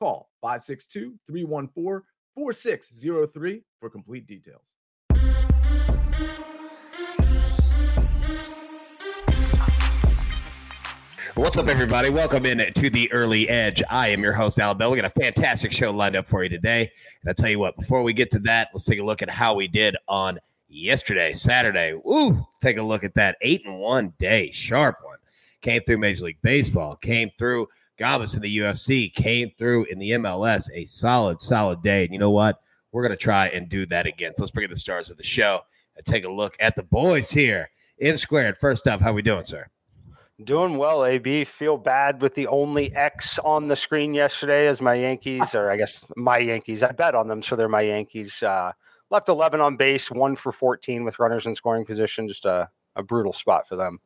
Call 562 314 4603 for complete details. What's up, everybody? Welcome in to the early edge. I am your host, Al Bell. We got a fantastic show lined up for you today. And I'll tell you what, before we get to that, let's take a look at how we did on yesterday, Saturday. Ooh, take a look at that. Eight and one day, sharp one. Came through Major League Baseball, came through Gambas in the UFC, came through in the MLS. A solid, solid day. And you know what? We're going to try and do that again. So let's bring in the stars of the show and take a look at the boys here M squared. First up, how we doing, sir? Doing well, AB. Feel bad with the only X on the screen yesterday as my Yankees, or I guess my Yankees. I bet on them, so they're my Yankees. Uh, left 11 on base, one for 14 with runners in scoring position. Just a, a brutal spot for them.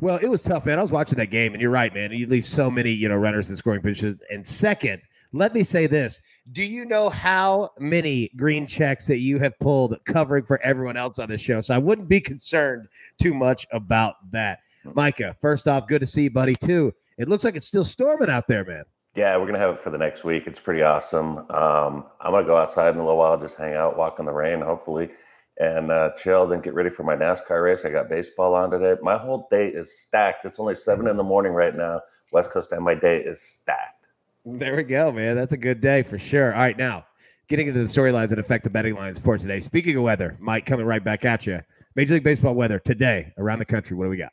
Well, it was tough, man. I was watching that game, and you're right, man. You leave so many, you know, runners in scoring positions. And second, let me say this: Do you know how many green checks that you have pulled covering for everyone else on the show? So I wouldn't be concerned too much about that. Micah, first off, good to see you, buddy. Too. It looks like it's still storming out there, man. Yeah, we're gonna have it for the next week. It's pretty awesome. Um, I'm gonna go outside in a little while, just hang out, walk in the rain, hopefully, and uh, chill. Then get ready for my NASCAR race. I got baseball on today. My whole day is stacked. It's only seven in the morning right now, West Coast, and my day is stacked. There we go, man. That's a good day for sure. All right, now getting into the storylines that affect the betting lines for today. Speaking of weather, Mike, coming right back at you. Major League Baseball weather today around the country. What do we got?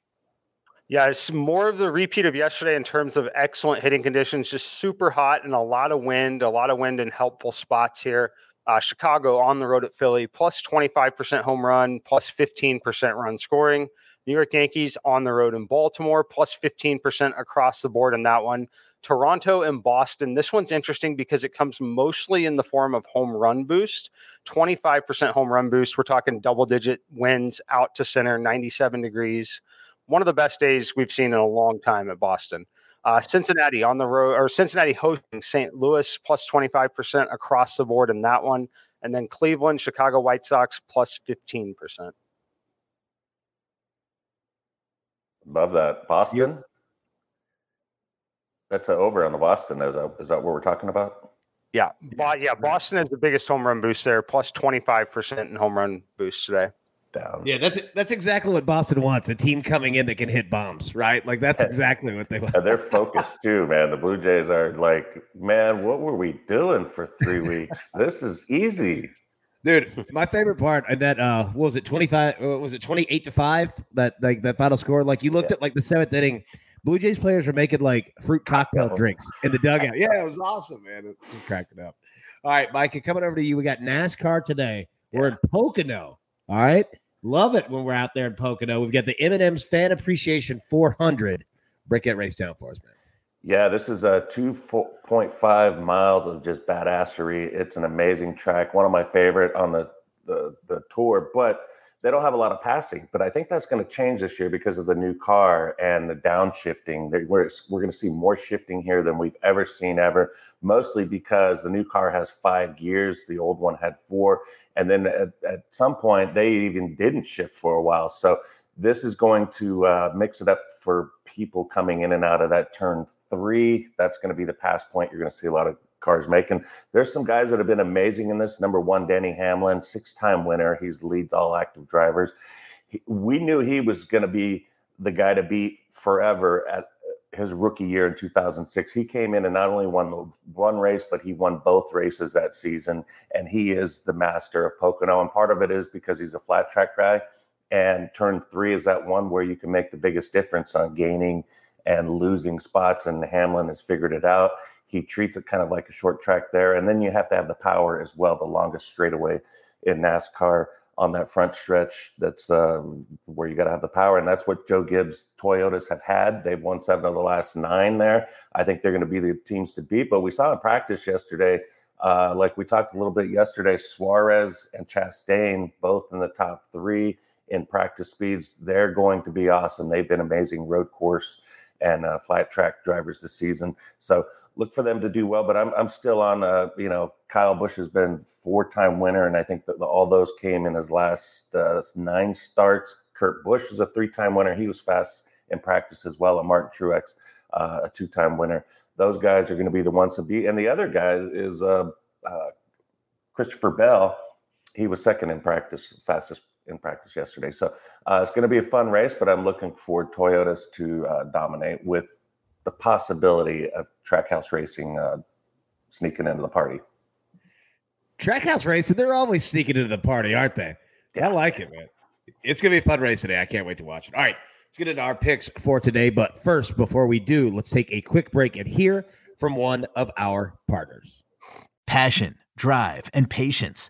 Yeah, it's more of the repeat of yesterday in terms of excellent hitting conditions, just super hot and a lot of wind, a lot of wind in helpful spots here. Uh, Chicago on the road at Philly, plus 25% home run, plus 15% run scoring. New York Yankees on the road in Baltimore, plus 15% across the board in that one. Toronto and Boston. This one's interesting because it comes mostly in the form of home run boost. 25% home run boost. We're talking double digit wins out to center, 97 degrees one of the best days we've seen in a long time at Boston. Uh, Cincinnati on the road, or Cincinnati hosting St. Louis plus 25% across the board in that one. And then Cleveland, Chicago White Sox plus 15%. Love that. Boston? Yep. That's over on the Boston. Is that, is that what we're talking about? Yeah. Bo- yeah. Boston is the biggest home run boost there, plus 25% in home run boost today down. Yeah, that's that's exactly what Boston wants. A team coming in that can hit bombs, right? Like that's exactly what they want. they're focused too, man. The Blue Jays are like, man, what were we doing for three weeks? this is easy. Dude, my favorite part and that uh what was it 25 uh, was it 28 to 5 that like that final score like you looked yeah. at like the seventh inning Blue Jays players were making like fruit cocktail drinks in the dugout. Yeah, it was awesome, man. It was cracking up. All right, Mike, coming over to you. We got NASCAR today. We're in Pocono. All right. Love it when we're out there in Pocono. We've got the M&M's Fan Appreciation 400. Break that race down for us, man. Yeah, this is uh, a 2.5 miles of just badassery. It's an amazing track, one of my favorite on the, the, the tour. But they don't have a lot of passing, but I think that's going to change this year because of the new car and the downshifting. We're, we're going to see more shifting here than we've ever seen ever, mostly because the new car has five gears. The old one had four. And then at, at some point, they even didn't shift for a while. So this is going to uh, mix it up for people coming in and out of that turn three. That's going to be the pass point. You're going to see a lot of cars making. There's some guys that have been amazing in this. Number one, Denny Hamlin, six-time winner. He's leads all active drivers. He, we knew he was going to be the guy to beat forever at uh, his rookie year in 2006. He came in and not only won one race, but he won both races that season. And he is the master of Pocono. And part of it is because he's a flat track guy. And turn three is that one where you can make the biggest difference on gaining and losing spots. And Hamlin has figured it out. He treats it kind of like a short track there. And then you have to have the power as well, the longest straightaway in NASCAR on that front stretch. That's uh, where you got to have the power. And that's what Joe Gibbs Toyotas have had. They've won seven of the last nine there. I think they're going to be the teams to beat. But we saw in practice yesterday, Uh, like we talked a little bit yesterday, Suarez and Chastain, both in the top three in practice speeds. They're going to be awesome. They've been amazing road course and uh, flat track drivers this season. So look for them to do well. But I'm, I'm still on, uh, you know, Kyle Busch has been four time winner. And I think that all those came in his last uh, nine starts. Kurt Busch is a three time winner. He was fast in practice as well. And Martin Truex, uh, a two time winner. Those guys are going to be the ones to beat. And the other guy is uh, uh, Christopher Bell. He was second in practice, fastest in practice yesterday. So uh, it's going to be a fun race, but I'm looking for Toyotas to uh, dominate with the possibility of Trackhouse Racing uh, sneaking into the party. Trackhouse Racing, they're always sneaking into the party, aren't they? Yeah. I like it, man. It's going to be a fun race today. I can't wait to watch it. All right, let's get into our picks for today. But first, before we do, let's take a quick break and hear from one of our partners. Passion, drive, and patience.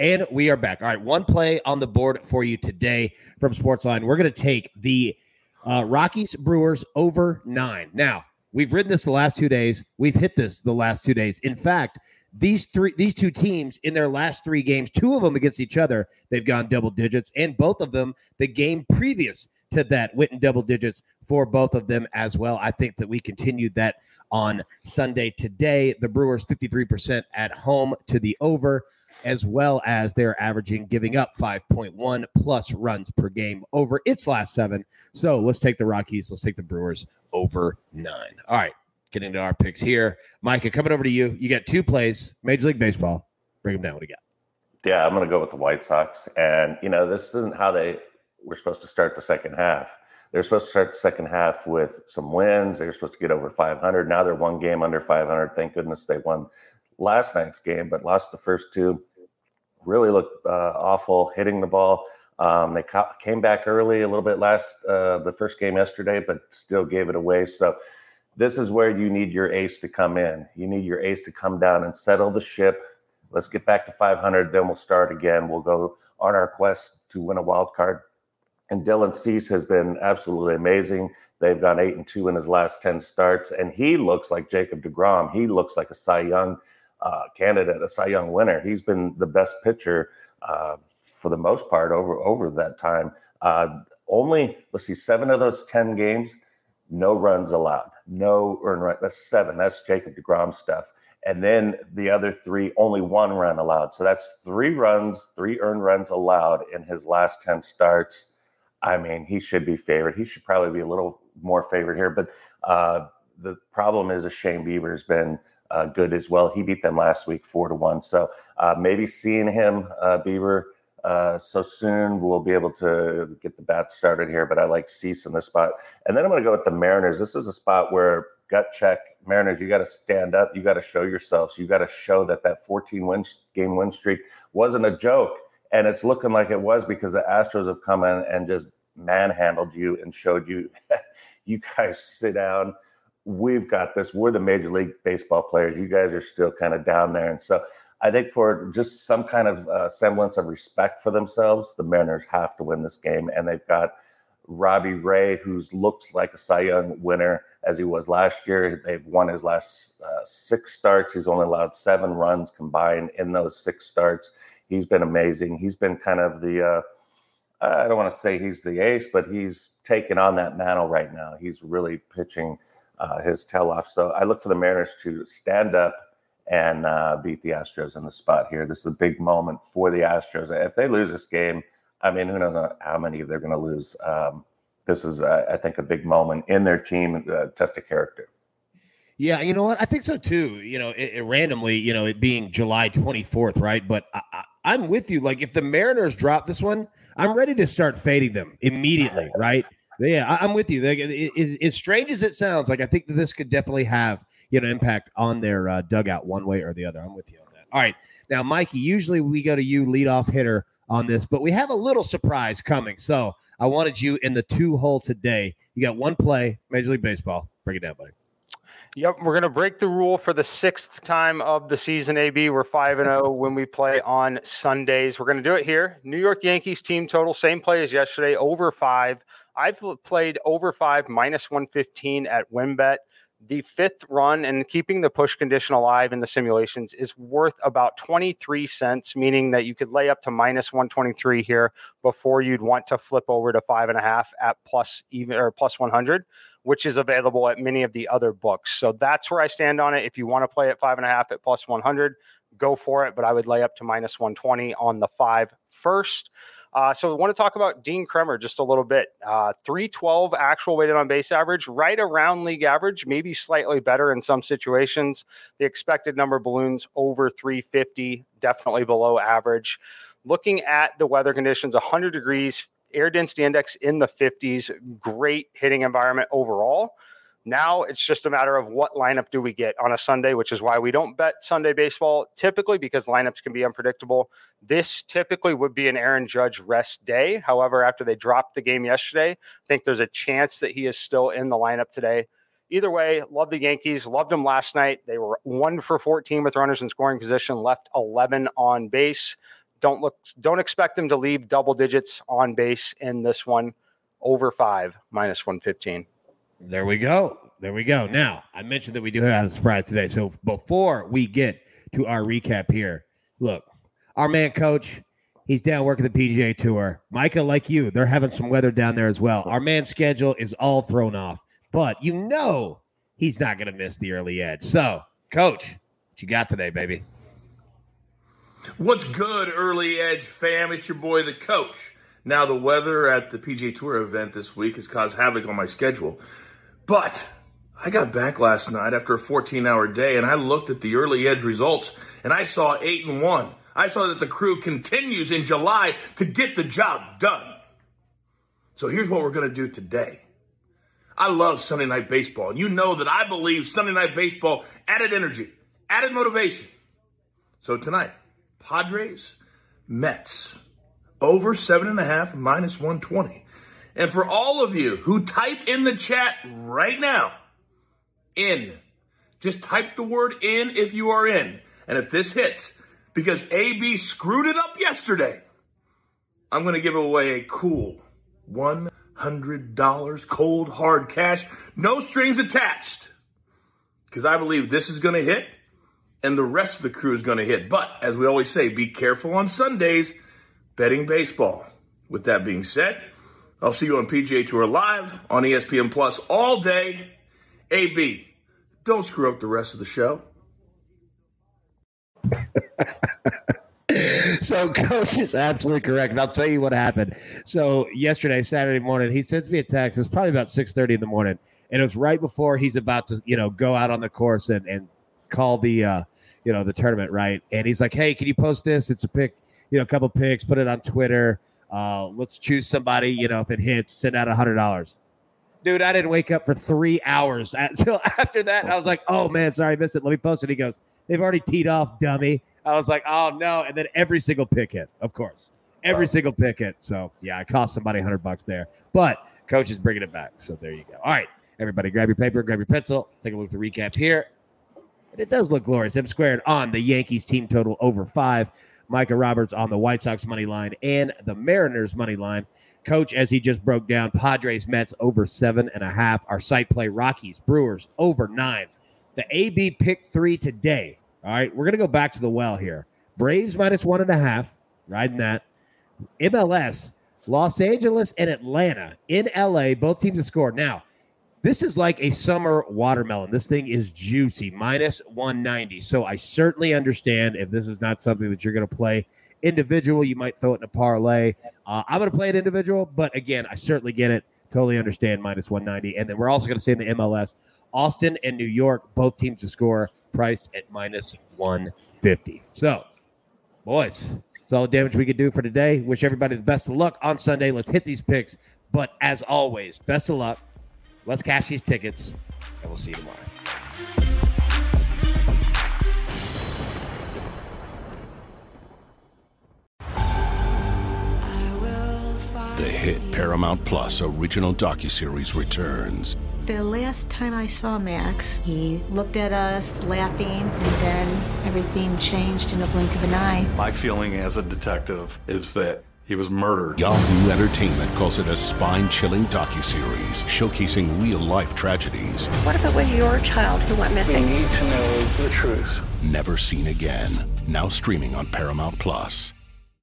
And we are back. All right, one play on the board for you today from Sportsline. We're going to take the uh, Rockies Brewers over nine. Now, we've ridden this the last two days. We've hit this the last two days. In fact, these three, these two teams in their last three games, two of them against each other, they've gone double digits, and both of them, the game previous to that, went in double digits for both of them as well. I think that we continued that on Sunday today. The Brewers 53% at home to the over as well as they're averaging giving up 5.1 plus runs per game over its last seven. So let's take the Rockies. Let's take the Brewers over nine. All right, getting to our picks here. Micah, coming over to you. You got two plays, Major League Baseball. Bring them down. What do you got? Yeah, I'm going to go with the White Sox. And, you know, this isn't how they were supposed to start the second half. They're supposed to start the second half with some wins. They're supposed to get over 500. Now they're one game under 500. Thank goodness they won last night's game, but lost the first two. Really looked uh, awful hitting the ball. Um, they ca- came back early a little bit last uh, the first game yesterday, but still gave it away. So this is where you need your ace to come in. You need your ace to come down and settle the ship. Let's get back to 500, then we'll start again. We'll go on our quest to win a wild card. And Dylan Cease has been absolutely amazing. They've gone eight and two in his last 10 starts, and he looks like Jacob deGrom. He looks like a Cy Young uh, candidate, a Cy Young winner. He's been the best pitcher uh, for the most part over over that time. Uh, only let's see, seven of those ten games, no runs allowed, no earned run. That's seven. That's Jacob deGrom stuff. And then the other three, only one run allowed. So that's three runs, three earned runs allowed in his last ten starts. I mean, he should be favored. He should probably be a little more favored here. But uh, the problem is, a Shane Bieber has been uh, good as well. He beat them last week four to one. So uh, maybe seeing him, uh, Bieber, uh, so soon we'll be able to get the bat started here. But I like Cease in this spot, and then I'm going to go with the Mariners. This is a spot where gut check Mariners. You got to stand up. You got to show yourselves. You got to show that that 14 win game win streak wasn't a joke, and it's looking like it was because the Astros have come in and just manhandled you and showed you, you guys sit down we've got this. We're the Major League Baseball players. You guys are still kind of down there. And so I think for just some kind of uh, semblance of respect for themselves, the Mariners have to win this game. And they've got Robbie Ray, who's looked like a Cy Young winner as he was last year. They've won his last uh, six starts. He's only allowed seven runs combined in those six starts. He's been amazing. He's been kind of the, uh, I don't want to say he's the ace, but he's taken on that mantle right now. He's really pitching – uh, his tail off. So I look for the Mariners to stand up and uh, beat the Astros in the spot here. This is a big moment for the Astros. If they lose this game, I mean, who knows how many they're going to lose. Um, this is, uh, I think, a big moment in their team uh, test of character. Yeah, you know what? I think so too. You know, it, it randomly, you know, it being July 24th, right? But i I, am with you. Like, if the Mariners drop this one, I'm ready to start fading them immediately, right? Yeah, I, am with you. Like, it, it, as strange as it sounds, like I think that this could definitely have you know impact on their uh, dugout one way or the other. I'm with you on that. All right, now Mikey. Usually we go to you, leadoff hitter, on this, but we have a little surprise coming. So I wanted you in the two hole today. You got one play, Major League Baseball. Break it down, buddy. Yep, we're going to break the rule for the sixth time of the season. AB, we're five and zero oh when we play on Sundays. We're going to do it here. New York Yankees team total, same play as yesterday, over five. I've played over five minus one fifteen at WynnBET. The fifth run and keeping the push condition alive in the simulations is worth about 23 cents, meaning that you could lay up to minus 123 here before you'd want to flip over to five and a half at plus even or plus 100 which is available at many of the other books. So that's where I stand on it. If you want to play at five and a half at plus 100, go for it. But I would lay up to minus 120 on the five first. Uh, so I want to talk about Dean Kremer just a little bit. Uh, 312 actual weighted on base average, right around league average, maybe slightly better in some situations. The expected number of balloons over 350, definitely below average. Looking at the weather conditions, 100 degrees, air density index in the 50s, great hitting environment overall. Now it's just a matter of what lineup do we get on a Sunday, which is why we don't bet Sunday baseball typically because lineups can be unpredictable. This typically would be an Aaron Judge rest day. However, after they dropped the game yesterday, I think there's a chance that he is still in the lineup today. Either way, love the Yankees. Loved them last night. They were one for 14 with runners in scoring position, left 11 on base. Don't look. Don't expect them to leave double digits on base in this one. Over five minus one fifteen. There we go. There we go. Now I mentioned that we do have a surprise today. So before we get to our recap here, look, our man coach. He's down working the PGA Tour. Micah, like you, they're having some weather down there as well. Our man's schedule is all thrown off, but you know he's not going to miss the early edge. So, coach, what you got today, baby? What's good, early edge fam? It's your boy, the coach. Now, the weather at the PGA Tour event this week has caused havoc on my schedule, but I got back last night after a 14 hour day and I looked at the early edge results and I saw 8 and 1. I saw that the crew continues in July to get the job done. So here's what we're going to do today. I love Sunday Night Baseball, and you know that I believe Sunday Night Baseball added energy, added motivation. So tonight, Padres, Mets, over seven and a half, minus 120. And for all of you who type in the chat right now, in, just type the word in if you are in. And if this hits, because AB screwed it up yesterday, I'm going to give away a cool $100 cold hard cash, no strings attached. Because I believe this is going to hit and the rest of the crew is going to hit. But as we always say, be careful on Sundays betting baseball. With that being said, I'll see you on PGA Tour Live on ESPN Plus all day. AB, don't screw up the rest of the show. so coach is absolutely correct and i'll tell you what happened so yesterday saturday morning he sends me a text it's probably about 6.30 in the morning and it was right before he's about to you know go out on the course and, and call the uh, you know, the tournament, right? And he's like, "Hey, can you post this? It's a pick, you know, a couple picks, put it on Twitter. Uh, let's choose somebody. You know, if it hits, send out a hundred dollars." Dude, I didn't wake up for three hours until after that. I was like, "Oh man, sorry, I missed it. Let me post it." He goes, "They've already teed off, dummy." I was like, "Oh no!" And then every single pick hit, of course, every wow. single pick hit. So yeah, I cost somebody hundred bucks there, but coach is bringing it back. So there you go. All right, everybody, grab your paper, grab your pencil, take a look at the recap here. And it does look glorious. M squared on the Yankees team total over five. Micah Roberts on the White Sox money line and the Mariners money line. Coach, as he just broke down, Padres Mets over seven and a half. Our site play Rockies Brewers over nine. The AB pick three today. All right, we're gonna go back to the well here. Braves minus one and a half, riding that. MLS, Los Angeles and Atlanta in LA. Both teams have scored. Now, this is like a summer watermelon. This thing is juicy, minus 190. So I certainly understand if this is not something that you're going to play individual, you might throw it in a parlay. Uh, I'm going to play it individual, but again, I certainly get it. Totally understand minus 190. And then we're also going to stay in the MLS Austin and New York, both teams to score, priced at minus 150. So, boys, that's all the damage we could do for today. Wish everybody the best of luck on Sunday. Let's hit these picks. But as always, best of luck. Let's cash these tickets, and we'll see you tomorrow. The hit Paramount Plus original docuseries returns. The last time I saw Max, he looked at us laughing, and then everything changed in a blink of an eye. My feeling as a detective is that he was murdered. Yahoo Entertainment calls it a spine-chilling docu-series showcasing real-life tragedies What if it was your child who went missing? We need to know the truth. never seen again. Now streaming on Paramount Plus.